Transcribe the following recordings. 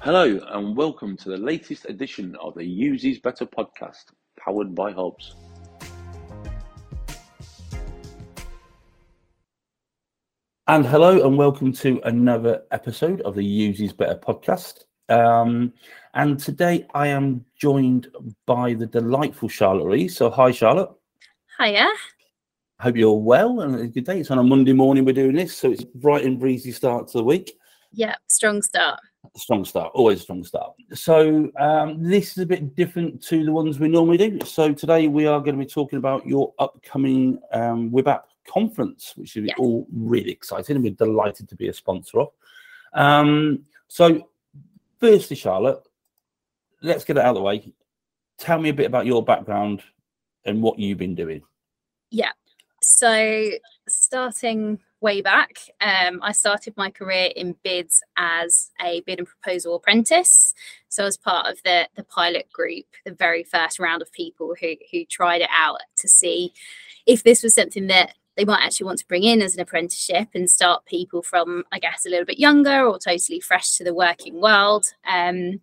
Hello, and welcome to the latest edition of the Uses Better podcast, powered by Hobs. And hello, and welcome to another episode of the Uses Better podcast. Um, and today I am joined by the delightful Charlotte Rees. So, hi, Charlotte. Hiya. Hope you're well and a good day. It's on a Monday morning we're doing this, so it's bright and breezy start to the week. Yeah, strong start. Strong start, always a strong start. So um, this is a bit different to the ones we normally do. So today we are going to be talking about your upcoming um, WIBAP conference, which is yes. all really exciting, and we're delighted to be a sponsor of. Um, so, firstly, Charlotte, let's get it out of the way. Tell me a bit about your background and what you've been doing. Yeah. So, starting way back, um, I started my career in bids as a bid and proposal apprentice. So, as part of the the pilot group, the very first round of people who who tried it out to see if this was something that they might actually want to bring in as an apprenticeship and start people from, I guess, a little bit younger or totally fresh to the working world. Um,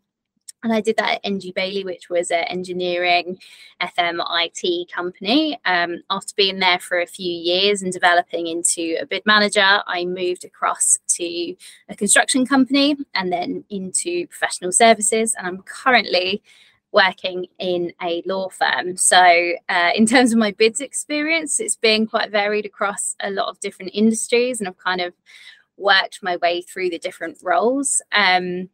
and I did that at NG Bailey, which was an engineering FM IT company. Um, after being there for a few years and developing into a bid manager, I moved across to a construction company and then into professional services. And I'm currently working in a law firm. So, uh, in terms of my bids experience, it's been quite varied across a lot of different industries, and I've kind of worked my way through the different roles. Um,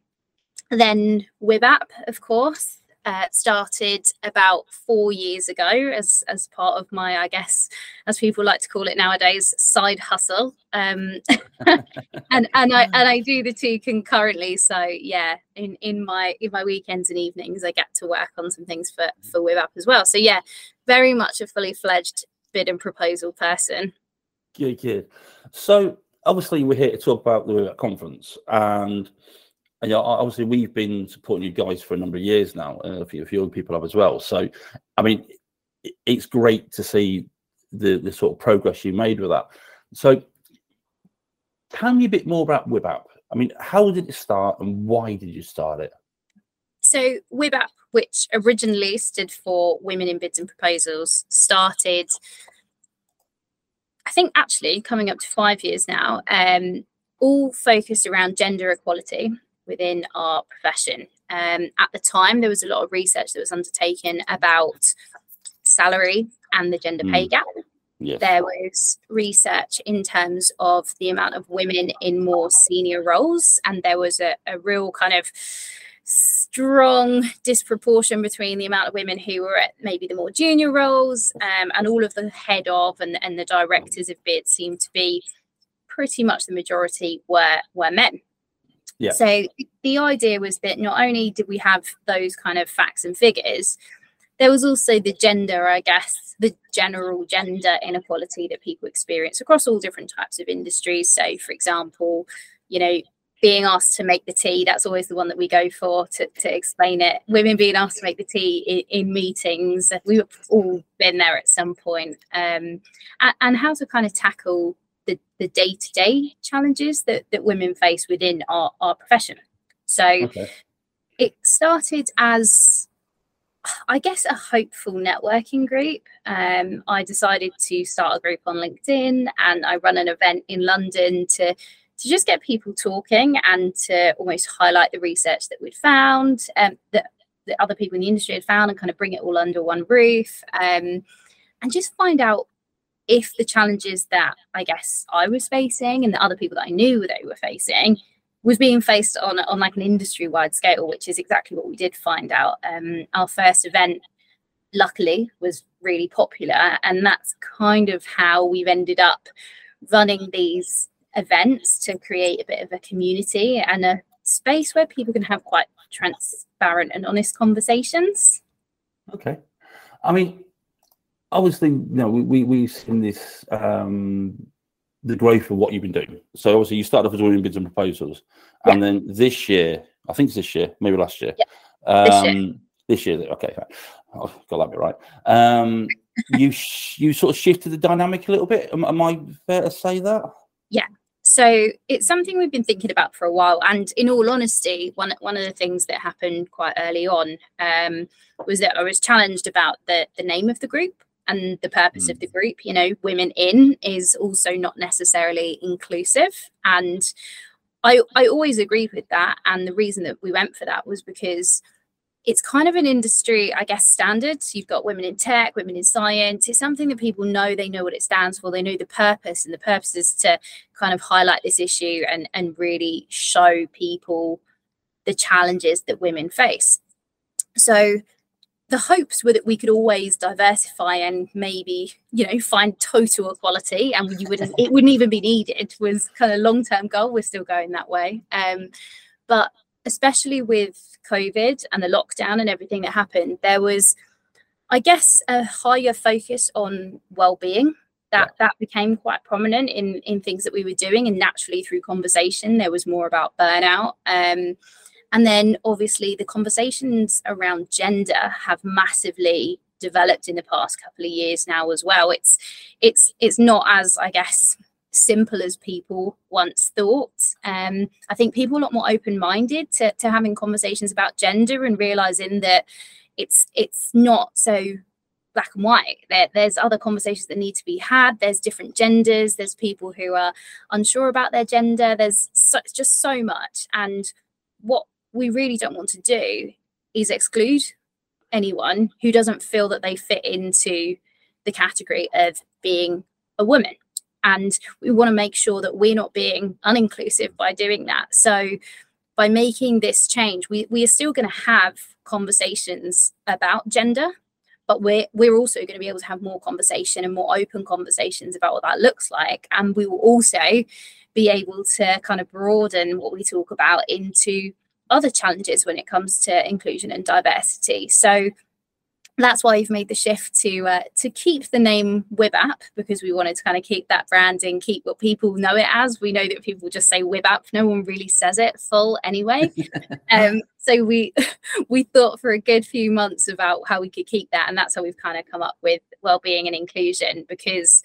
then WIBAP, of course, uh, started about four years ago as as part of my, I guess, as people like to call it nowadays, side hustle. Um, and and I and I do the two concurrently. So yeah, in in my in my weekends and evenings, I get to work on some things for for WIBAP as well. So yeah, very much a fully fledged bid and proposal person. Good, good. So obviously, we're here to talk about the conference and and, know, obviously we've been supporting you guys for a number of years now. Uh, a, few, a few other people have as well. So, I mean, it's great to see the the sort of progress you made with that. So, tell me a bit more about WIBAP. I mean, how did it start, and why did you start it? So, WIBAP, which originally stood for Women in Bids and Proposals, started. I think actually coming up to five years now, um, all focused around gender equality within our profession. Um, at the time, there was a lot of research that was undertaken about salary and the gender pay mm. gap. Yes. There was research in terms of the amount of women in more senior roles, and there was a, a real kind of strong disproportion between the amount of women who were at maybe the more junior roles um, and all of the head of and, and the directors of bids seemed to be pretty much the majority were were men yeah. So the idea was that not only did we have those kind of facts and figures, there was also the gender, I guess, the general gender inequality that people experience across all different types of industries. So, for example, you know, being asked to make the tea, that's always the one that we go for to, to explain it. Women being asked to make the tea in, in meetings, we've all been there at some point. Um, and, and how to kind of tackle the, the day-to-day challenges that, that women face within our, our profession. So okay. it started as I guess a hopeful networking group. Um, I decided to start a group on LinkedIn and I run an event in London to to just get people talking and to almost highlight the research that we'd found, um, that, that other people in the industry had found, and kind of bring it all under one roof, um, and just find out if the challenges that I guess I was facing and the other people that I knew they were facing was being faced on on like an industry wide scale, which is exactly what we did find out. Um, our first event, luckily, was really popular, and that's kind of how we've ended up running these events to create a bit of a community and a space where people can have quite transparent and honest conversations. Okay, I mean, obviously, you know, we, we, have seen this, um, the growth of what you've been doing. So obviously you started off as doing bids and proposals. Yeah. And then this year, I think it's this year, maybe last year. Yeah. Um, this year. This year, okay, I've got that bit right. Um, you you sort of shifted the dynamic a little bit. Am, am I fair to say that? Yeah. So it's something we've been thinking about for a while. And in all honesty, one one of the things that happened quite early on um, was that I was challenged about the the name of the group and the purpose mm. of the group. You know, women in is also not necessarily inclusive. And I I always agreed with that. And the reason that we went for that was because it's kind of an industry, I guess, standards. You've got women in tech, women in science. It's something that people know. They know what it stands for. They know the purpose, and the purpose is to kind of highlight this issue and and really show people the challenges that women face. So the hopes were that we could always diversify and maybe you know find total equality and you wouldn't it wouldn't even be needed was kind of long term goal. We're still going that way. Um, but especially with covid and the lockdown and everything that happened there was i guess a higher focus on well-being. That that became quite prominent in in things that we were doing. And naturally through conversation there was more about burnout. Um, and then obviously the conversations around gender have massively developed in the past couple of years now as well. It's it's it's not as I guess simple as people once thought. Um, I think people are a lot more open-minded to, to having conversations about gender and realizing that it's it's not so black and white. There, there's other conversations that need to be had. There's different genders. There's people who are unsure about their gender. There's so, just so much. And what we really don't want to do is exclude anyone who doesn't feel that they fit into the category of being a woman. And we want to make sure that we're not being uninclusive by doing that. So, by making this change, we, we are still going to have conversations about gender, but we're, we're also going to be able to have more conversation and more open conversations about what that looks like. And we will also be able to kind of broaden what we talk about into other challenges when it comes to inclusion and diversity. So that's why we've made the shift to uh, to keep the name WIBAP because we wanted to kind of keep that branding, keep what people know it as. We know that people just say WIBAP; no one really says it full anyway. um, so we we thought for a good few months about how we could keep that, and that's how we've kind of come up with well-being and inclusion because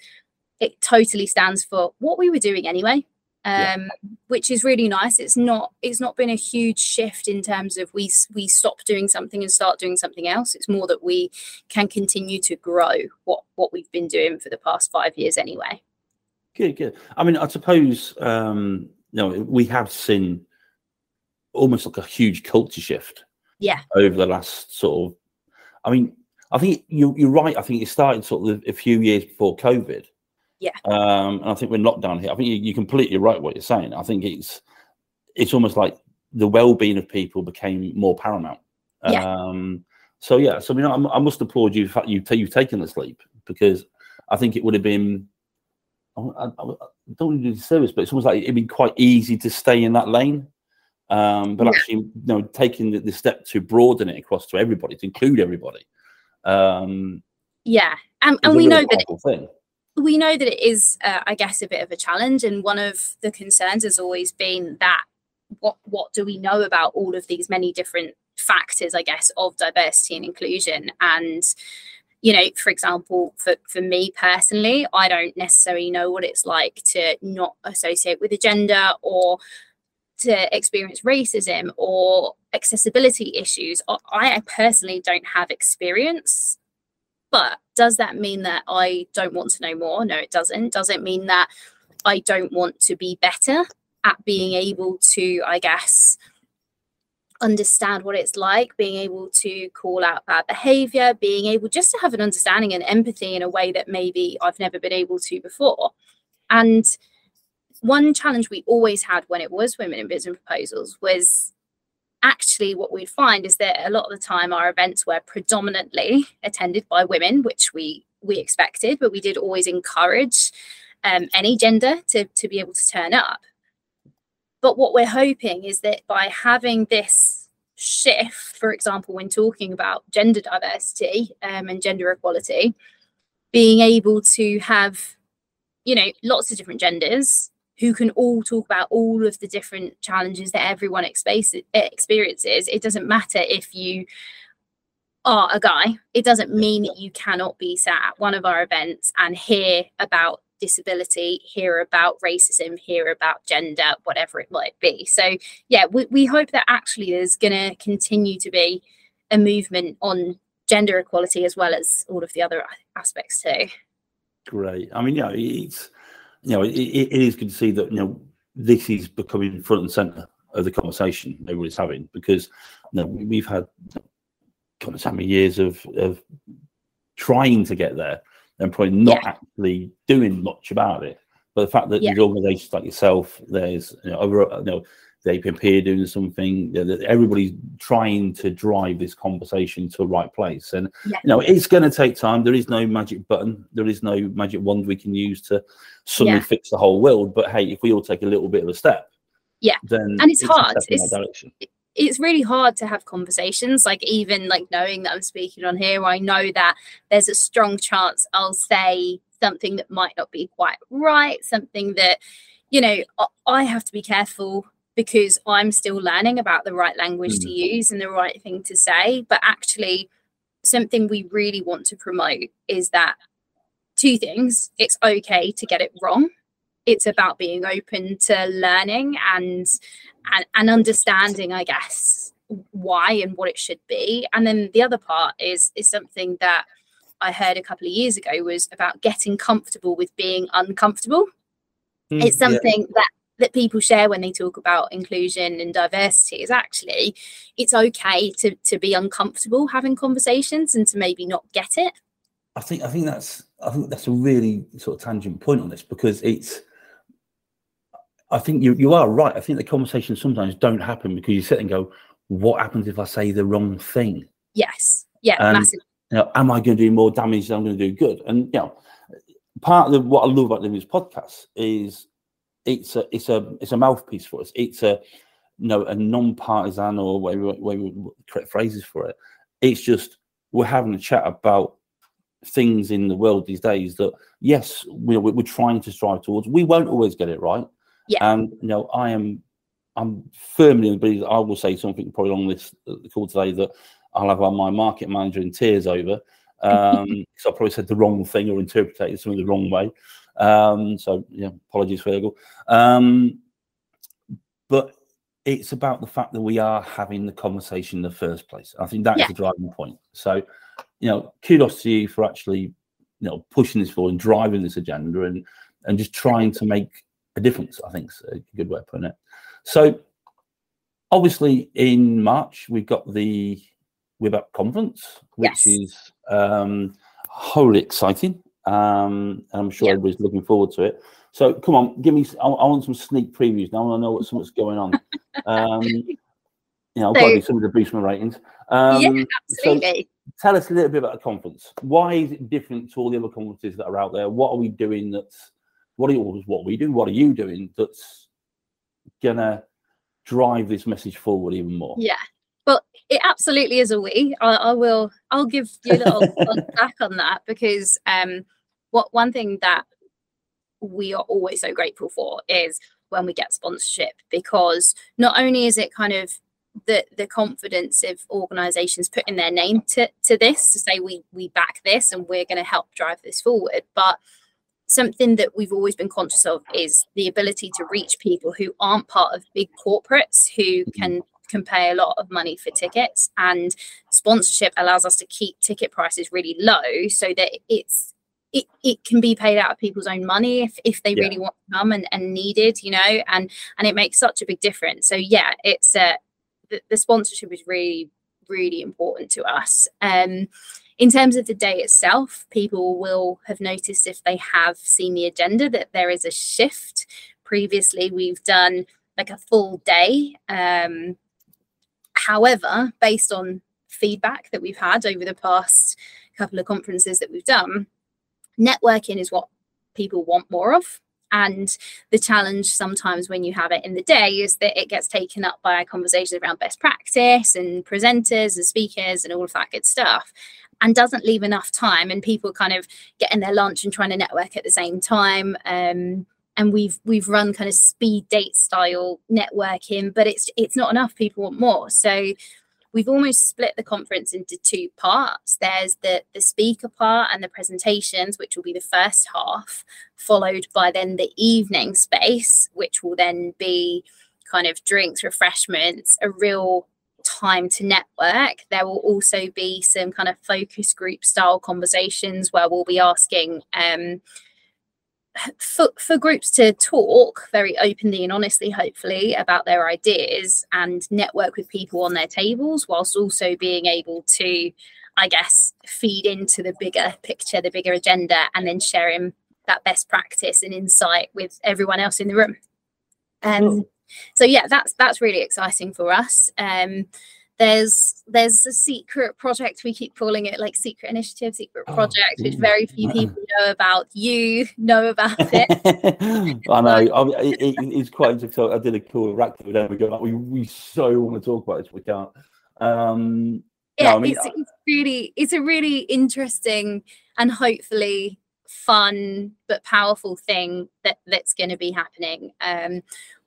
it totally stands for what we were doing anyway um, yeah. which is really nice. It's not it's not been a huge shift in terms of we we stop doing something and start doing something else. It's more that we can continue to grow what what we've been doing for the past five years anyway. Good, good. I mean, I suppose um, you know we have seen almost like a huge culture shift. Yeah. Over the last sort of, I mean, I think you, you're right. I think it started sort of a few years before COVID yeah. Um, and I think we're locked down here. I think you, are completely right what you're saying. I think it's it's almost like the well-being of people became more paramount. Yeah. Um, so yeah, so I mean, I, I must applaud you for you you've taken this leap because I think it would have been. I, I, I don't want to do the service, but it's almost like it'd been quite easy to stay in that lane. Um, but yeah. actually, you know, taking the, the, step to broaden it across to everybody, to include everybody. Um, yeah, and, and we know that. Thing we know that it is, uh, I guess, a bit of a challenge. And one of the concerns has always been that what what do we know about all of these many different factors, I guess, of diversity and inclusion? And you know, for example, for, for me personally, I don't necessarily know what it's like to not associate with a gender or to experience racism or accessibility issues. I personally don't have experience but does that mean that I don't want to know more? No, it doesn't. Does it mean that I don't want to be better at being able to, I guess, understand what it's like, being able to call out bad behavior, being able just to have an understanding and empathy in a way that maybe I've never been able to before. And one challenge we always had when it was women in business proposals was actually what we'd find is that a lot of the time our events were predominantly attended by women which we we expected but we did always encourage um, any gender to, to be able to turn up. But what we're hoping is that by having this shift for example when talking about gender diversity um, and gender equality being able to have you know lots of different genders who can all talk about all of the different challenges that everyone experiences. It doesn't matter if you are a guy, it doesn't mean that you cannot be sat at one of our events and hear about disability, hear about racism, hear about gender, whatever it might be. So, yeah, we, we hope that actually there's going to continue to be a movement on gender equality as well as all of the other aspects too. Great. I mean, yeah, it's you know, it, it is good to see that you know this is becoming front and center of the conversation everybody's having because you know, we've had God how many years of of trying to get there and probably not yeah. actually doing much about it. But the fact that yeah. there's organisations like yourself, there's you know, over, you know the APMP doing something. Everybody's trying to drive this conversation to the right place, and yeah. you know it's going to take time. There is no magic button. There is no magic wand we can use to suddenly yeah. fix the whole world. But hey, if we all take a little bit of a step, yeah, then and it's, it's hard. It's, it's really hard to have conversations like even like knowing that i'm speaking on here i know that there's a strong chance i'll say something that might not be quite right something that you know i have to be careful because I'm still learning about the right language mm. to use and the right thing to say. But actually, something we really want to promote is that two things it's okay to get it wrong. It's about being open to learning and, and, and understanding, I guess, why and what it should be. And then the other part is is something that I heard a couple of years ago was about getting comfortable with being uncomfortable. Mm, it's something yeah. that that people share when they talk about inclusion and diversity is actually it's okay to to be uncomfortable having conversations and to maybe not get it. I think i think that's i think that's a really sort of tangent point on this because it's i think you you are right. I think the conversations sometimes don't happen because you sit and go what happens if i say the wrong thing? Yes. Yeah and. You know, am i going to do more damage than i'm going to do good? And you know part of what i love about doing this podcast is it's a it's a it's a mouthpiece for us. It's a you know a non-partisan or whatever, whatever correct phrases for it. It's just we're having a chat about things in the world these days that yes we're, we're trying to strive towards. We won't always get it right. Yeah. And you know I am I'm firmly in the belief I will say something probably along this call today that I'll have my market manager in tears over um, because I probably said the wrong thing or interpreted something the wrong way. Um, so yeah, apologies, for Fergal. Um, but it's about the fact that we are having the conversation in the first place. I think that's yeah. the driving point. So, you know, kudos to you for actually, you know, pushing this forward and driving this agenda and and just trying to make a difference. I think is a good way of putting it. So, obviously, in March we've got the WIBAP conference, which yes. is um, wholly exciting. Um, I'm sure everybody's looking forward to it. So come on, give me. I, I want some sneak previews. Now I want to know what's what's going on. Um, you know, I've so, got to do some of the boost my ratings. Um, yeah, absolutely. So tell us a little bit about the conference. Why is it different to all the other conferences that are out there? What are we doing that's what are you, what are we doing? What are you doing that's gonna drive this message forward even more? Yeah. Well, it absolutely is a we. I, I will. I'll give you a little back on that because um, what one thing that we are always so grateful for is when we get sponsorship because not only is it kind of the the confidence of organizations putting their name to, to this to say we we back this and we're going to help drive this forward but something that we've always been conscious of is the ability to reach people who aren't part of big corporates who can can pay a lot of money for tickets and sponsorship allows us to keep ticket prices really low so that it's it, it can be paid out of people's own money if, if they yeah. really want to come and, and needed you know and and it makes such a big difference. So yeah it's uh the, the sponsorship is really really important to us. Um in terms of the day itself people will have noticed if they have seen the agenda that there is a shift. Previously we've done like a full day um however based on feedback that we've had over the past couple of conferences that we've done networking is what people want more of. And the challenge sometimes when you have it in the day is that it gets taken up by conversations around best practice and presenters and speakers and all of that good stuff and doesn't leave enough time and people kind of getting their lunch and trying to network at the same time. Um, and we've we've run kind of speed date style networking but it's it's not enough. People want more. So we've almost split the conference into two parts. There's the the speaker part and the presentations, which will be the first half, followed by then the evening space, which will then be kind of drinks, refreshments, a real time to network. There will also be some kind of focus group style conversations where we'll be asking um, for, for groups to talk very openly and honestly, hopefully, about their ideas and network with people on their tables, whilst also being able to, I guess, feed into the bigger picture, the bigger agenda, and then sharing that best practice and insight with everyone else in the room. Um, so yeah, that's that's really exciting for us. Um, there's there's a secret project we keep calling it like secret initiative secret oh, project which very few people know about. You know about it. I know. I mean, it, it, it's quite interesting. I did a cool Rack with them we go like we, we so want to talk about this we can't. Um yeah no, I mean, it's, it's really it's a really interesting and hopefully fun but powerful thing that that's going to be happening. Um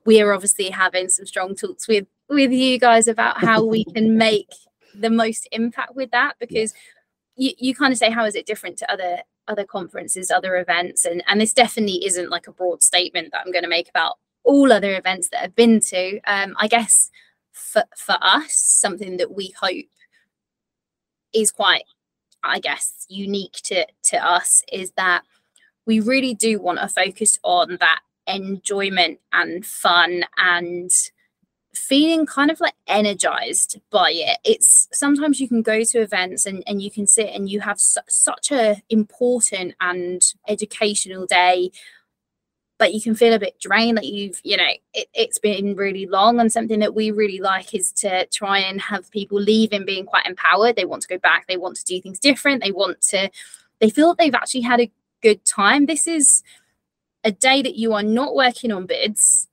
we are obviously having some strong talks with with you guys about how we can make the most impact with that because you, you kind of say how is it different to other other conferences other events? And and this definitely isn't like a broad statement that i'm going to make about all other events that i've been to. Um i guess for for us something that we hope is quite i guess unique to to us is that we really do want to focus on that enjoyment and fun and feeling kind of like energized by it. It's sometimes you can go to events and, and you can sit and you have su- such a important and educational day but you can feel a bit drained that you've you know it, it's been really long. And something that we really like is to try and have people leaving being quite empowered. They want to go back. They want to do things different. They want to they feel that they've actually had a good time. This is a day that you are not working on bids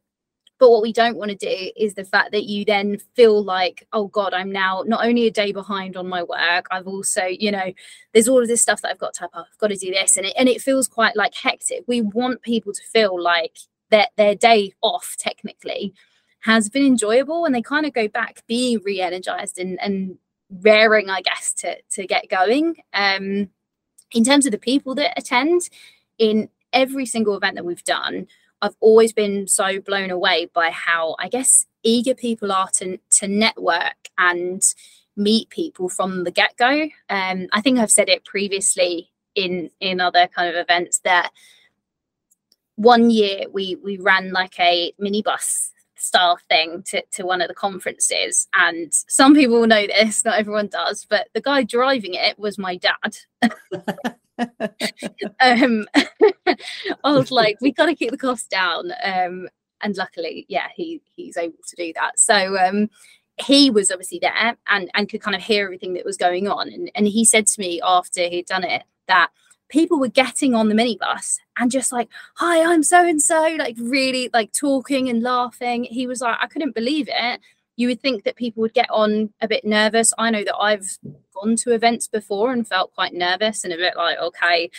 but what we don't want to do is the fact that you then feel like oh god i'm now not only a day behind on my work i've also you know there's all of this stuff that i've got to up i've got to do this and it, and it feels quite like hectic. We want people to feel like that their day off technically has been enjoyable and they kind of go back being re-energized and and raring i guess to to get going. Um in terms of the people that attend in every single event that we've done, I've always been so blown away by how I guess eager people are to to network and meet people from the get go. Um, I think I've said it previously in in other kind of events that one year we we ran like a minibus style thing to, to one of the conferences and some people know this not everyone does but the guy driving it was my dad um, I was like, we got to keep the cost down. Um, and luckily, yeah, he he's able to do that. So um, he was obviously there and and could kind of hear everything that was going on. And and he said to me after he'd done it that people were getting on the minibus and just like, "Hi, I'm so and so," like really like talking and laughing. He was like, I couldn't believe it you would think that people would get on a bit nervous. I know that I've gone to events before and felt quite nervous and a bit like, okay,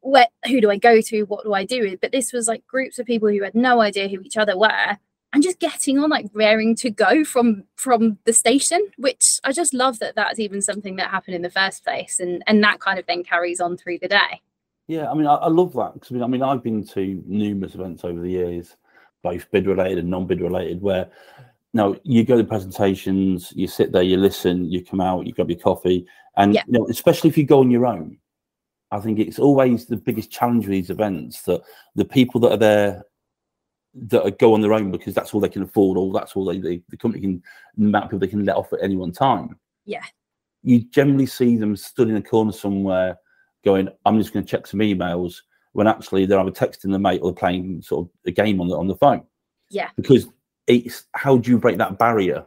where, who do I go to? What do I do? But this was like groups of people who had no idea who each other were and just getting on like raring to go from from the station which i just love that that's even something that happened in the first place and and that kind of then carries on through the day yeah i mean i, I love that because I mean, i've been to numerous events over the years both bid related and non-bid related where no, you go to presentations, you sit there, you listen, you come out, you grab your coffee, and yeah. you know, especially if you go on your own, I think it's always the biggest challenge with these events that the people that are there that go on their own because that's all they can afford, or that's all they, they the company can the amount of people they can let off at any one time. Yeah, you generally see them stood in a corner somewhere, going, "I'm just going to check some emails," when actually they're either texting the mate or playing sort of a game on the on the phone. Yeah, because it's how do you break that barrier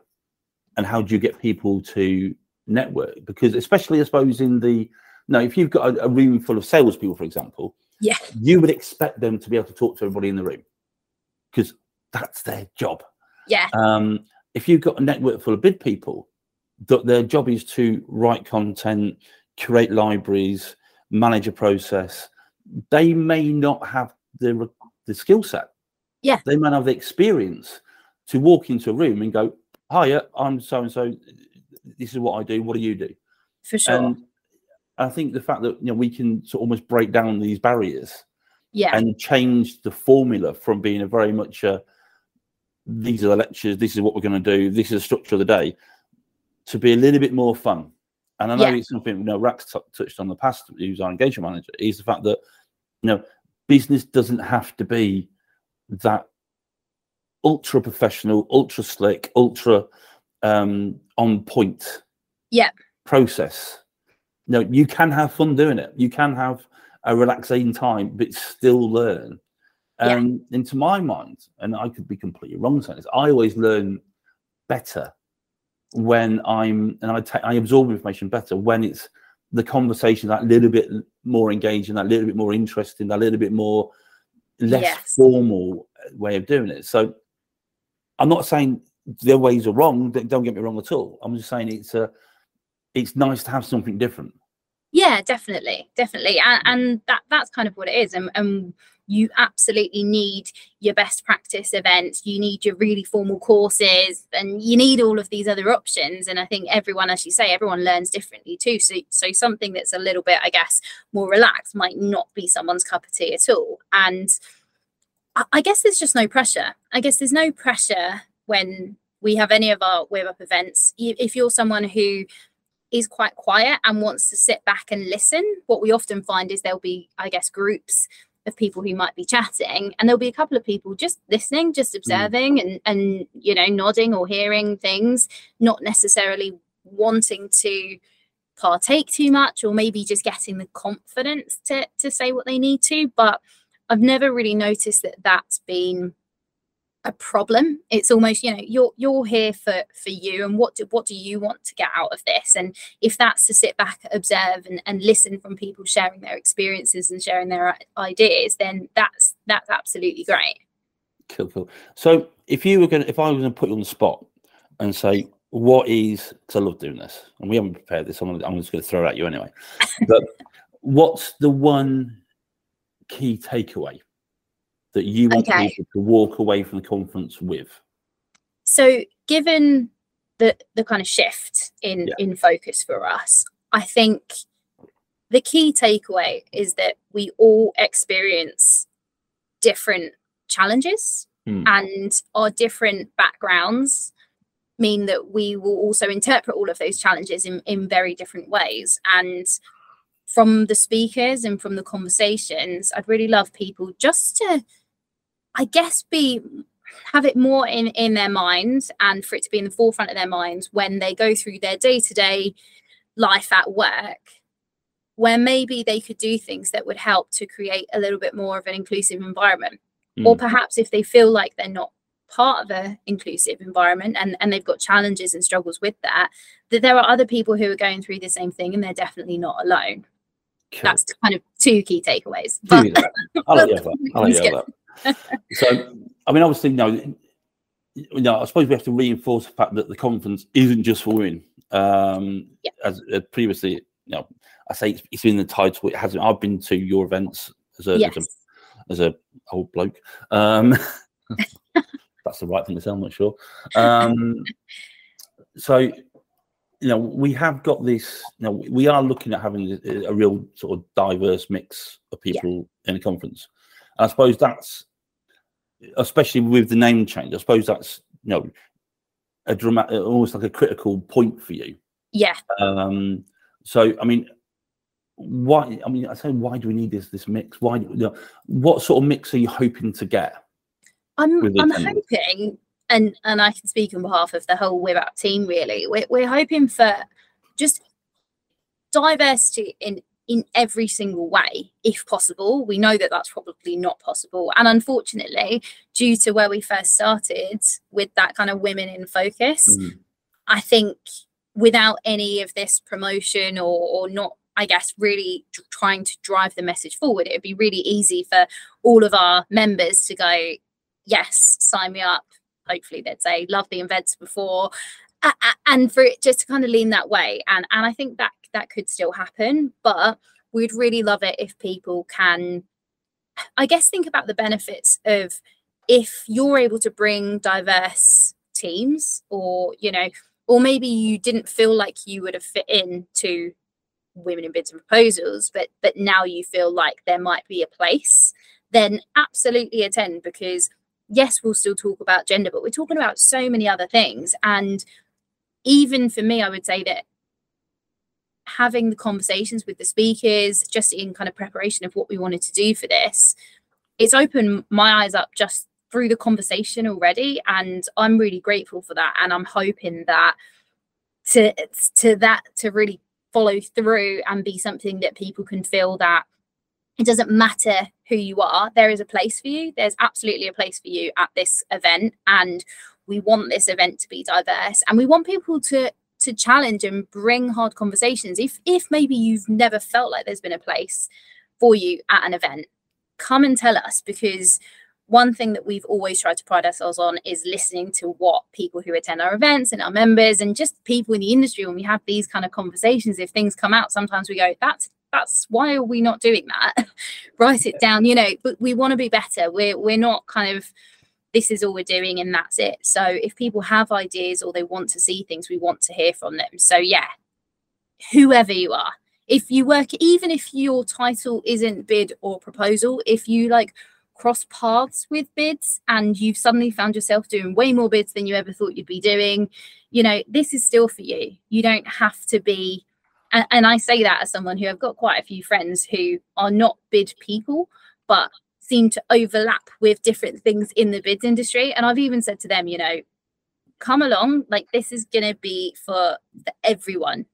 and how do you get people to network? Because especially, I suppose, in the no, if you've got a, a room full of salespeople, for example, yeah, you would expect them to be able to talk to everybody in the room because that's their job. Yeah. Um, if you've got a network full of bid people, that their job is to write content, curate libraries, manage a process, they may not have the the skill set. Yeah. They may not have the experience to walk into a room and go, "Hiya, I'm so and so. this is what I do. What do you do? For sure. And I think the fact that you know we can sort of almost break down these barriers yeah. and change the formula from being a very much a these are the lectures, this is what we're going to do, this is the structure of the day, to be a little bit more fun. And I know Yeah. it's something you know Rax t- touched on the past, who's our engagement manager, is the fact that you know business doesn't have to be that ultra professional, ultra slick, ultra um, on point Yeah. process. No, you can have fun doing it. You can have a relaxing time, but still learn. Yeah. Um, and to my mind, and I could be completely wrong saying this, I always learn better when I'm and I take I absorb information better when it's the conversation that little bit more engaging, that little bit more interesting, that little bit more less Yes. formal way of doing it. So I'm not saying their ways are wrong. don't- get me wrong at all. I'm just saying it's a it's nice to have something different. Yeah, definitely, definitely, and, and that that's kind of what it is. And, and you absolutely need your best practice events. You need your really formal courses, and you need all of these other options. And I think everyone, as you say, everyone learns differently too. So so something that's a little bit, I guess, more relaxed might not be someone's cup of tea at all. And I, guess there's just no pressure. I guess there's no pressure when we have any of our WIBAP events. If you're someone who is quite quiet and wants to sit back and listen, what we often find is there'll be, I guess, groups of people who might be chatting, and there'll be a couple of people just listening, just mm. observing, and and you know, nodding or hearing things, not necessarily wanting to partake too much, or maybe just getting the confidence to to say what they need to. But I've never really noticed that that's been a problem it's almost you know you're you're here for for you and what do what do you want to get out of this and if that's to sit back observe and, and listen from people sharing their experiences and sharing their uh, ideas then that's that's absolutely great Cool, cool. So if you were going, to if I was going to put you on the spot and say, what is? Because I love doing this, and we haven't prepared this. I'm, I'm just going to throw it at you anyway. But what's the one key takeaway that you want Okay. people to walk away from the conference with? so given the the kind of shift in Yeah. in focus for us i think the key takeaway is that we all experience different challenges Hmm. and our different backgrounds mean that we will also interpret all of those challenges in, in very different ways and from the speakers and from the conversations i'd really love people just to i guess be have it more in in their minds and for it to be in the forefront of their minds when they go through their day-to-day life at work where maybe they could do things that would help to create a little bit more of an inclusive environment or Mm. perhaps if they feel like they're not part of an inclusive environment and and they've got challenges and struggles with that that there are other people who are going through the same thing and they're definitely not alone Cool. that's kind of two key takeaways but. I'll let you have that. I'll let you have that. So, I mean, obviously, no, you know, I suppose we have to reinforce the fact that the conference isn't just for women. Um, Yeah. As uh, previously, you know, I say it's, it's been the title. It hasn't. I've been to your events as a yes as a, as a old bloke. Um, that's the right thing to say. I'm not sure. Um, so, you know, we have got this. You know, we are looking at having a, a real sort of diverse mix of Yeah. people in a conference. And I suppose that's, especially with the name change. I suppose that's you know a dramatic, almost like a critical point for you. yeah Um, so, I mean, why? I mean, I say, why do we need this this mix? Why? You know, what sort of mix are you hoping to get? I'm I'm hoping, and and I can speak on behalf of the whole WIBAP team. Really, we're we're hoping for just diversity in in every single way, if possible. We know that that's probably not possible, and unfortunately, due to where we first started with that kind of women in focus, Mm. I think without any of this promotion or, or not, I guess, really tr- trying to drive the message forward, it would be really easy for all of our members to go, yes, sign me up. Hopefully, they'd say, love the events before. And for it just to kind of lean that way. And, and I think that that could still happen, but we'd really love it if people can, I guess, think about the benefits of if you're able to bring diverse teams or, you know, or maybe you didn't feel like you would have fit in to women in bids and proposals but but now you feel like there might be a place then absolutely attend because yes we'll still talk about gender but we're talking about so many other things. And even for me i would say that having the conversations with the speakers just in kind of preparation of what we wanted to do for this it's opened my eyes up just through the conversation already. And i'm really grateful for that. And i'm hoping that to to that to really follow through and be something that people can feel that it doesn't matter who you are there is a place for you. There's absolutely a place for you at this event and we want this event to be diverse and we want people to to challenge and bring hard conversations if if maybe you've never felt like there's been a place for you at an event. Come and tell us because one thing that we've always tried to pride ourselves on is listening to what people who attend our events and our members and just people in the industry when we have these kind of conversations if things come out sometimes we go that's that's why are we not doing that? Write it down you know but we want to be better. We're we're not kind of this is all we're doing and that's it. So if people have ideas or they want to see things we want to hear from them. So yeah whoever you are if you work even if your title isn't bid or proposal if you like cross paths with bids and you've suddenly found yourself doing way more bids than you ever thought you'd be doing, you know, this is still for you. You don't have to be, and, and I say that as someone who I've got quite a few friends who are not bid people, but seem to overlap with different things in the bids industry. And I've even said to them, you know, come along, like this is going to be for, for everyone.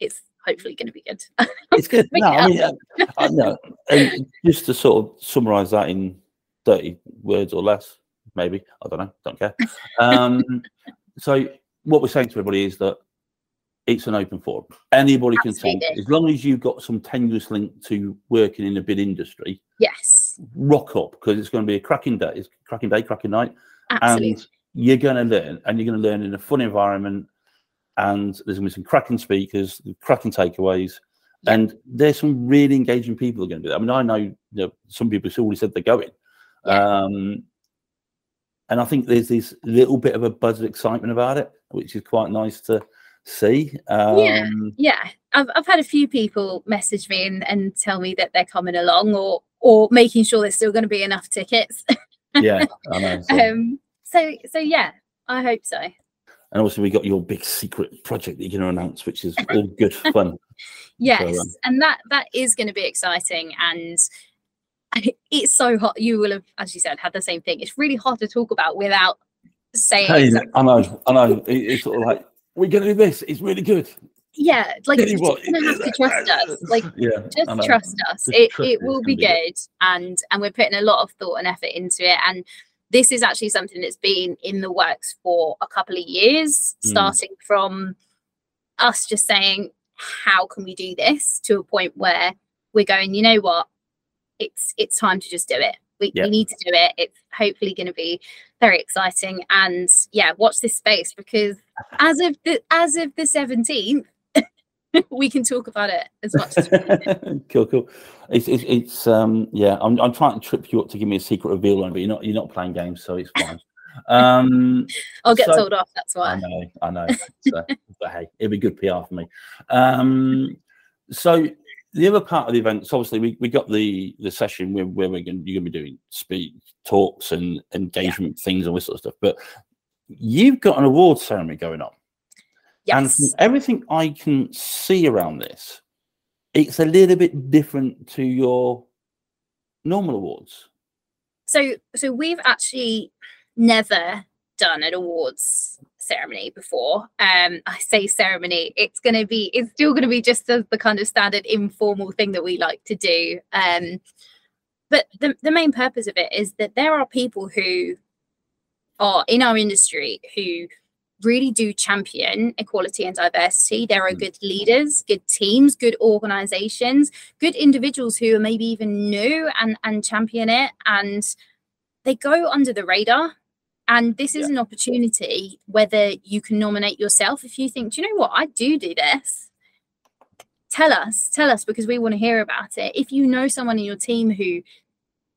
It's hopefully going to be good. it's good. no, I mean, I, no, and just to sort of summarize that in 30 words or less, maybe, I don't know, don't care. Um, so, what we're saying to everybody is that it's an open forum. Anybody Absolutely. can talk, as long as you've got some tenuous link to working in the bid industry. Yes. Rock up because it's going to be a cracking day, it's cracking day, cracking night. Absolutely. And you're going to learn, and you're going to learn in a fun environment and there's going to be some cracking speakers, cracking takeaways, yeah. and there's some really engaging people are going to be there. I mean, I know, you know some people have already said they're going, yeah. um, and I think there's this little bit of a buzz of excitement about it, which is quite nice to see. Um, yeah, yeah. I've I've had a few people message me and, and tell me that they're coming along, or or making sure there's still going to be enough tickets. yeah, I know. So. Um, so so yeah, I hope so. And also, we got your big secret project that you're going to announce, which is all good fun. yes, so, um, and that that is going to be exciting, and it's so hot. You will have, as you said, had the same thing. It's really hard to talk about without saying. Hey. I know, I know. It's sort of like we're going to do this. It's really good. Yeah, like you're gonna have to trust us. Like, yeah, just trust us. Just it trust it will be good, and and we're putting a lot of thought and effort into it, and this is actually something that's been in the works for a couple of years, mm. starting from us just saying, how can we do this to a point where we're going, you know what, it's it's time to just do it. We, we need to do it. It's hopefully going to be very exciting. And yeah, watch this space because as of the as of the 17th, we can talk about it as much as cool cool. It's, it's, it's um yeah I'm, I'm trying to trip you up to give me a secret reveal on but you're not you're not playing games so it's fine. Um i'll get so, told off that's why. I know i know. So, but hey it'd be good pr for me. Um so the other part of the event so obviously we, we got the the session where, where we're going you're going to be doing speed talks and engagement yeah. things and all this sort of stuff but you've got an award ceremony going on Yes. And from everything I can see around this, it's a little bit different to your normal awards. So, so we've actually never done an awards ceremony before. Um, I say ceremony, it's going to be, it's still going to be just the, the kind of standard informal thing that we like to do. Um, but the, the main purpose of it is that there are people who are in our industry who really do champion equality and diversity. There are mm. good leaders, good teams, good organizations, good individuals who are maybe even new and, and champion it. And they go under the radar. And this is yeah. an opportunity whether you can nominate yourself if you think, do you know what? I do do this. Tell us, tell us because we want to hear about it. If you know someone in your team who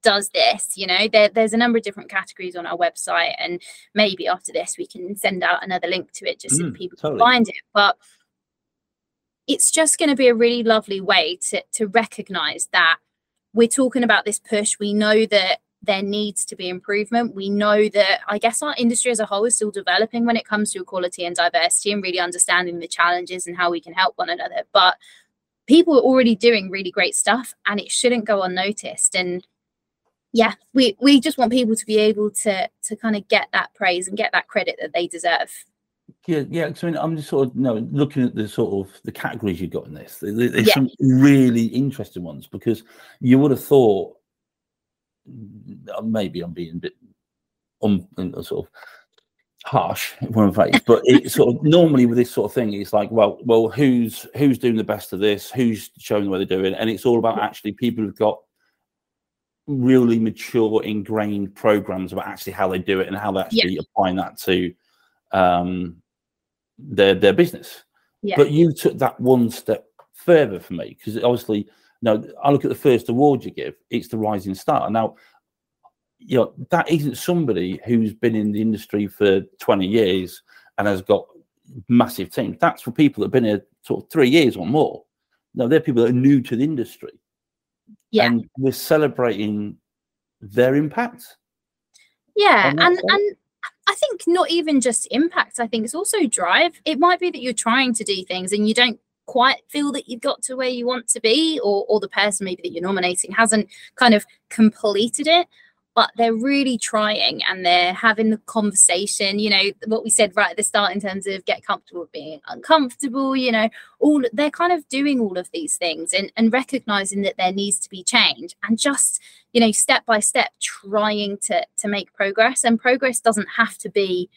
does this you know there, there's a number of different categories on our website and maybe after this we can send out another link to it just mm, so people totally. can find it but it's just going to be a really lovely way to to recognize that we're talking about this push we know that there needs to be improvement. We know that I guess our industry as a whole is still developing when it comes to equality and diversity and really understanding the challenges and how we can help one another. But people are already doing really great stuff and it shouldn't go unnoticed. And yeah, we, we just want people to be able to to kind of get that praise and get that credit that they deserve. Yeah, yeah. So I mean, I'm just sort of you know, looking at the sort of the categories you've got in this. There's yeah. some really interesting ones because you would have thought maybe I'm being a bit um, sort of harsh one phrase, but it sort of normally with this sort of thing, it's like, well, well, who's who's doing the best of this? Who's showing what they're doing? And it's all about actually people who've got really mature, ingrained programs about actually how they do it and how they're actually yeah. applying that to um, their their business. Yeah. But you took that one step further for me because obviously now, I look at the first award you give, it's the Rising Star. Now, you know, that isn't somebody who's been in the industry for 20 years and has got massive teams. That's for people that have been here sort of three years or more. Now, they're people that are new to the industry. Yeah. And we're celebrating their impact. Yeah. And, and I think not even just impact, I think it's also drive. It might be that you're trying to do things and you don't quite feel that you've got to where you want to be or or the person maybe that you're nominating hasn't kind of completed it but they're really trying and they're having the conversation you know what we said right at the start in terms of get comfortable being uncomfortable you know all they're kind of doing all of these things and and recognizing that there needs to be change and just you know step by step trying to to make progress and progress doesn't have to be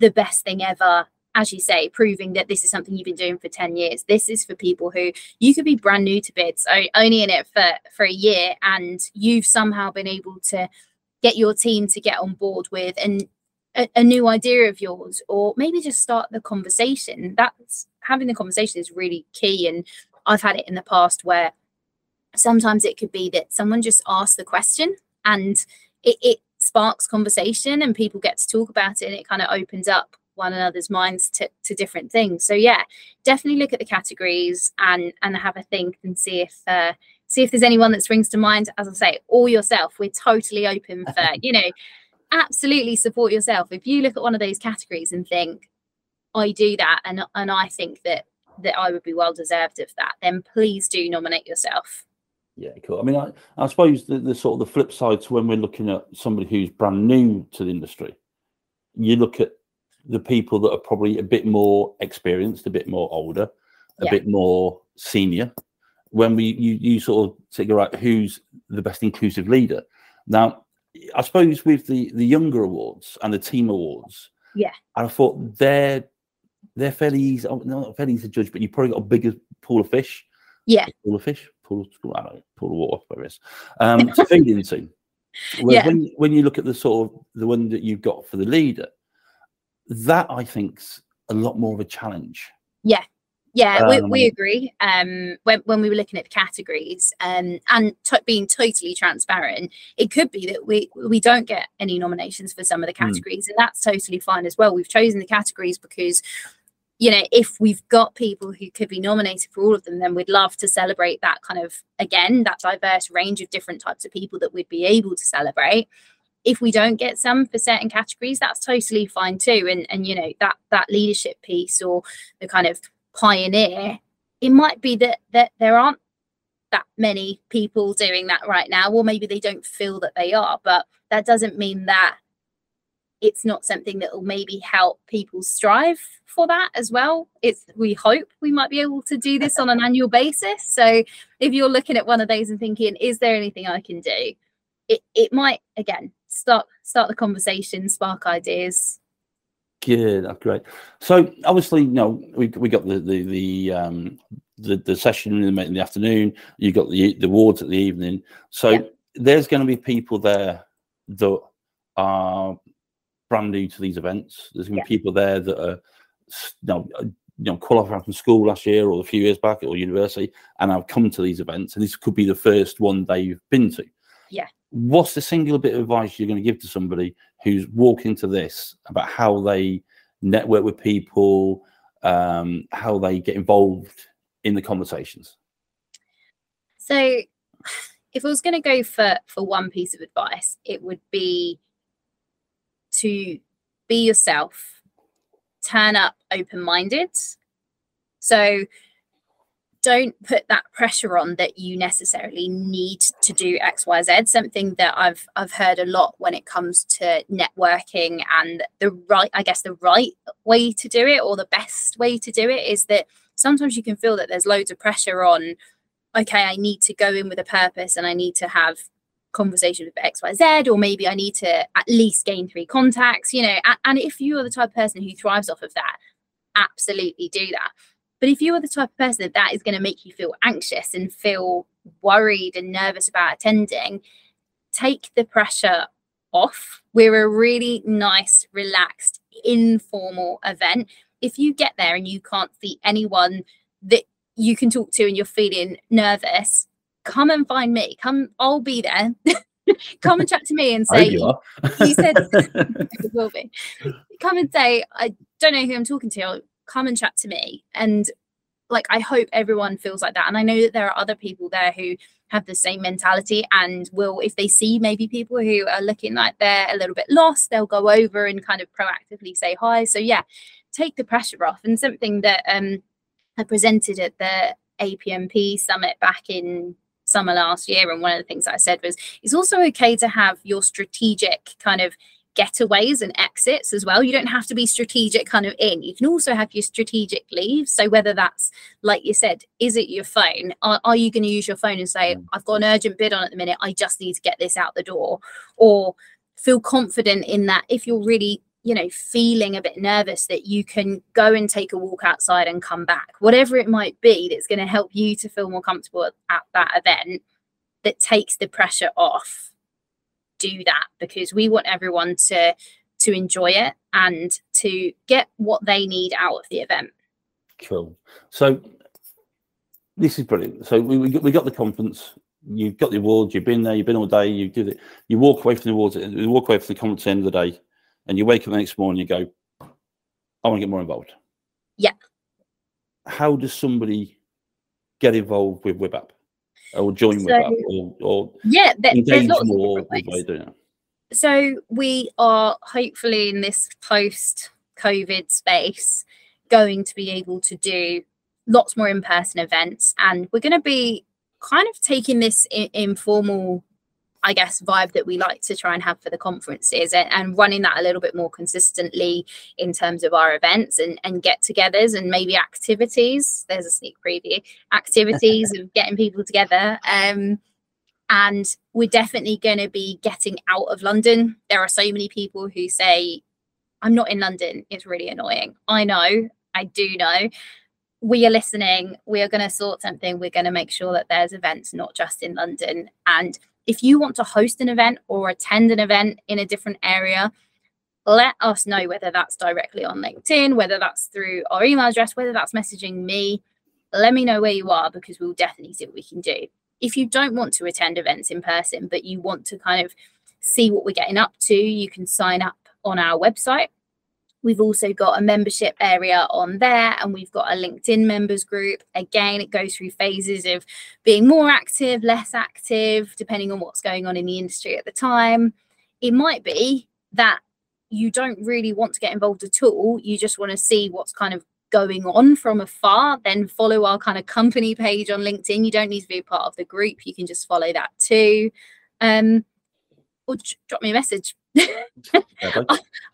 the best thing ever as you say, proving that this is something you've been doing for 10 years. This is for people who you could be brand new to bids, only in it for, for a year, and you've somehow been able to get your team to get on board with and a, a new idea of yours, or maybe just start the conversation. That's having the conversation is really key. And I've had it in the past where sometimes it could be that someone just asks the question and it, it sparks conversation and people get to talk about it and it kind of opens up one another's minds to, to different things. So yeah, definitely look at the categories and and have a think and see if uh, see if there's anyone that springs to mind. As I say, or yourself. We're totally open for you know, absolutely support yourself. If you look at one of those categories and think, I do that, and and I think that that I would be well deserved of that, then please do nominate yourself. Yeah, cool. I mean, I, I suppose the, the sort of the flip side to when we're looking at somebody who's brand new to the industry, you look at the people that are probably a bit more experienced, a bit more older, a yeah. bit more senior. When we you you sort of figure out who's the best inclusive leader. Now, I suppose with the the younger awards and the team awards, yeah, and I thought they're they're fairly easy, oh, not fairly easy to judge, but you probably got a bigger pool of fish. Yeah, pool of fish, pool of I don't know, pool of water, whatever it is, um, to feed into. yeah. when when you look at the sort of the one that you've got for the leader, that I think's a lot more of a challenge. Yeah. Yeah, um, we, we agree. Um, when, when we were looking at the categories um, and being totally transparent, it could be that we we don't get any nominations for some of the hmm. categories, mm. and that's totally fine as well. We've chosen the categories because you know, if we've got people who could be nominated for all of them, then we'd love to celebrate that kind of, again, that diverse range of different types of people that we'd be able to celebrate if we don't get some for certain categories that's totally fine too. And and you know that that leadership piece or the kind of pioneer it might be that that there aren't that many people doing that right now or maybe they don't feel that they are but that doesn't mean that it's not something that will maybe help people strive for that as well. It's we hope we might be able to do this on an annual basis. So if you're looking at one of those and thinking is there anything i can do? It, it might again start start the conversation, spark ideas. Good, that's great. So obviously, you know, we we got the the the um the, the session in the, in the afternoon. You got the the awards at the evening. So yeah. there's going to be people there that are brand new to these events. There's going to be people there that are you know, you know qualified from school last year or a few years back or university and have come to these events, and this could be the first one they've been to. Yeah. What's the singular bit of advice you're going to give to somebody who's walking to this about how they network with people, um, how they get involved in the conversations? So, if I was going to go for for one piece of advice, it would be to be yourself, turn up open minded. So, don't put that pressure on that you necessarily need to do xyz something that i've i've heard a lot when it comes to networking and the right i guess the right way to do it or the best way to do it is that sometimes you can feel that there's loads of pressure on okay i need to go in with a purpose and i need to have conversation with xyz or maybe i need to at least gain three contacts you know and, and if you're the type of person who thrives off of that absolutely do that but if you are the type of person that that is going to make you feel anxious and feel worried and nervous about attending, take the pressure off. We're a really nice, relaxed, informal event. If you get there and you can't see anyone that you can talk to and you're feeling nervous, come and find me. Come, I'll be there. come and chat to me and say you, you, said will be. Come and say, I don't know who I'm talking to come and chat to me. And like i hope everyone feels like that. And i know that there are other people there who have the same mentality and will if they see maybe people who are looking like they're a little bit lost they'll go over and kind of proactively say hi. So yeah take the pressure off. And something that um i presented at the apmp summit back in summer last year and one of the things i said was it's also okay to have your strategic kind of getaways and exits as well. You don't have to be strategic kind of in. You can also have your strategic leave. So whether that's like you said, is it your phone? Are, are you going to use your phone and say, mm. I've got an urgent bid on at the minute. I just need to get this out the door. Or feel confident in that if you're really you know feeling a bit nervous that you can go and take a walk outside and come back whatever it might be that's going to help you to feel more comfortable at that event that takes the pressure off do that because we want everyone to to enjoy it and to get what they need out of the event. Cool. So this is brilliant. So we, we, got, we got the conference. You've got the awards. You've been there. You've been all day. You did it. You walk away from the awards. You walk away from the conference at the end of the day, and you wake up the next morning. You go, I want to get more involved. Yeah. How does somebody get involved with WIBAP? Or join so, with that or, or yeah engage more? So we are hopefully in this post COVID space going to be able to do lots more in-person events and we're going to be kind of taking this informal I guess, vibe that we like to try and have for the conferences and, and, running that a little bit more consistently in terms of our events and, and get togethers and maybe activities. There's a sneak preview activities of getting people together. Um, and we're definitely going to be getting out of London. There are so many people who say, I'm not in London. It's really annoying. I know, I do know we are listening. We are going to sort something. We're going to make sure that there's events not just in London. And if you want to host an event or attend an event in a different area, let us know whether that's directly on LinkedIn, whether that's through our email address, whether that's messaging me. Let me know where you are because we'll definitely see what we can do. If you don't want to attend events in person, but you want to kind of see what we're getting up to, you can sign up on our website We've also got a membership area on there, and we've got a LinkedIn members group. Again, it goes through phases of being more active, less active, depending on what's going on in the industry at the time. It might be that you don't really want to get involved at all. You just want to see what's kind of going on from afar, then follow our kind of company page on LinkedIn. You don't need to be a part of the group, you can just follow that too. Um, or drop me a message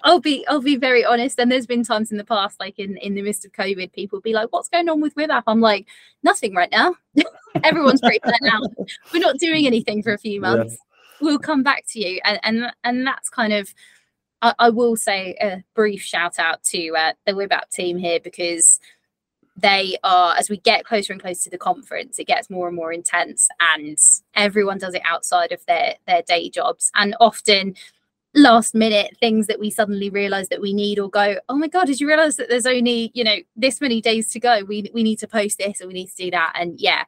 I'll be I'll be very honest. And there's been times in the past, like in in the midst of COVID, people be like, "What's going on with WIBAP?" I'm like, "Nothing right now. Everyone's pretty burnt out. We're not doing anything for a few months. Yeah. We'll come back to you." And and and that's kind of. I, I will say a brief shout out to uh, the WIBAP team here because they are as we get closer and closer to the conference it gets more and more intense and everyone does it outside of their their day jobs and often last minute things that we suddenly realize that we need or go oh my god did you realize that there's only you know this many days to go? We we need to post this and we need to do that. And yeah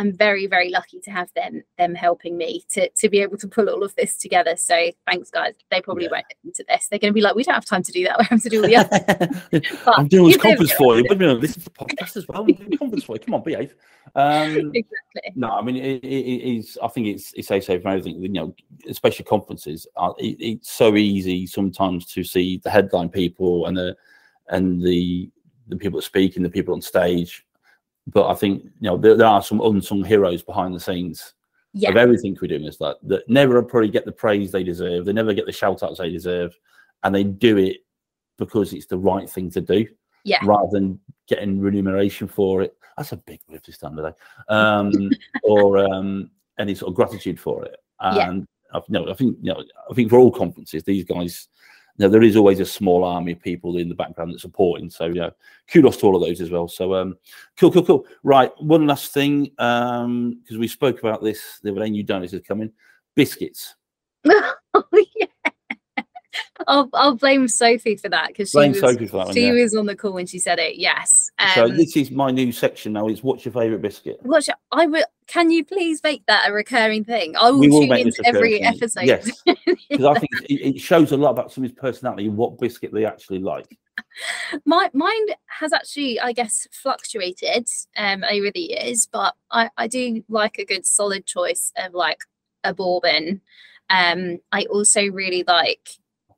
I'm very, very lucky to have them them helping me to to be able to pull all of this together. So thanks, guys. They probably yeah. won't listen to this. They're going to be like, we don't have time to do that. We have to do all the other. I'm doing this conference for you, but you know, this is the podcast as well. I'm doing conference for you. Come on, behave. Um, exactly. No, I mean, it, it, is. I think it's it's a safe for everything. You know, especially conferences. Uh, it, it's so easy sometimes to see the headline people and the and the the people that speak and the people on stage but I think you know there, there are some unsung heroes behind the scenes yeah. of everything we're doing. Is that that never probably get the praise they deserve. They never get the shout outs they deserve, and they do it because it's the right thing to do. Yeah. Rather than getting remuneration for it. That's a big word this time today. Um, or um, any sort of gratitude for it. And yeah. I, no, I think you know, I think for all conferences, these guys now there is always a small army of people in the background that supporting. So yeah, kudos to all of those as well. So um, cool, cool, cool. Right, one last thing because um, we spoke about this the other day. New donuts is coming. Biscuits. oh yeah. I'll, I'll blame Sophie for that because she, was, one, she yeah. was on the call when she said it. Yes. Um, so this is my new section now. It's what's your favourite biscuit? What's your, I will. Can you please make that a recurring thing? I will, will tune into every episode. Yes, because I think it, it, shows a lot about somebody's personality, and what biscuit they actually like. My mine has actually, I guess, fluctuated um, over the years, but I, I do like a good solid choice of like a bourbon. Um, I also really like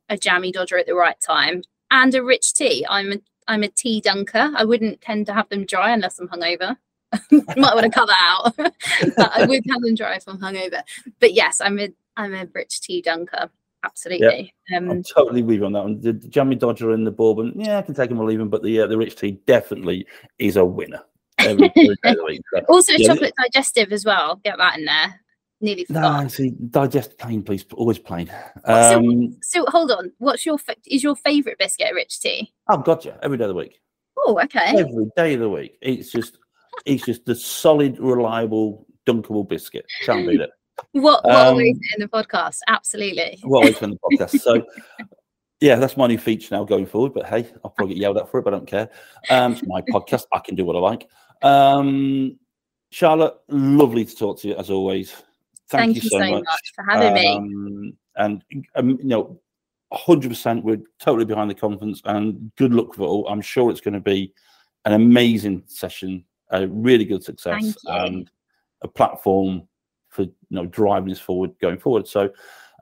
a jammy dodger at the right time and a rich tea. I'm a I'm a tea dunker. I wouldn't tend to have them dry unless I'm hungover. Might want to cut that out. but I would have them dry if I'm hungover. But yes, I'm a I'm a rich tea dunker. Absolutely. Yeah, um, I'm totally with you on that one. The, the jammy dodger and the bourbon, yeah, I can take them or leave them, but the uh, the rich tea definitely is a winner. Every, every also, yeah, chocolate digestive as well. Get that in there nearly forgot. No, see, digest plain, please. Always plain. Um, so, so, hold on. What's your is your favourite biscuit rich tea? Oh, gotcha. Every day of the week. Oh, okay. Every day of the week. It's just, it's just the solid, reliable, dunkable biscuit. Can't beat it. What what um, always in the podcast? Absolutely. What always in the podcast. So. Yeah, that's my new feature now going forward. But hey, I'll probably get yelled at for it, but I don't care. Um, it's my podcast. I can do what I like. Um, Charlotte, lovely to talk to you as always. Thank, Thank you, so, so much. much. for having um, me. And um, you know, hundred percent, we're totally behind the conference, and good luck for all. I'm sure it's going to be an amazing session, a really good success, and a platform for you know driving this forward going forward. So,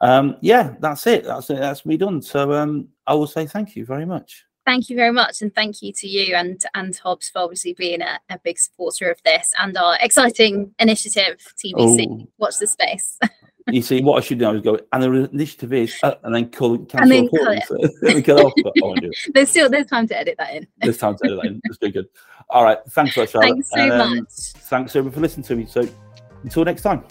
um, yeah, that's it. That's it. That's me done. So, um, I will say thank you very much thank you very much and thank you to you and and Hobs for obviously being a, a big supporter of this and our exciting initiative TBC oh. watch the space. You see what I should do is go and the initiative is uh, and then call cancel and then cut it. there's still there's time to edit that in. There's time to edit that in. That's very good. All right thanks for that Charlotte. thanks so um, much. thanks everyone for listening to me. So until next time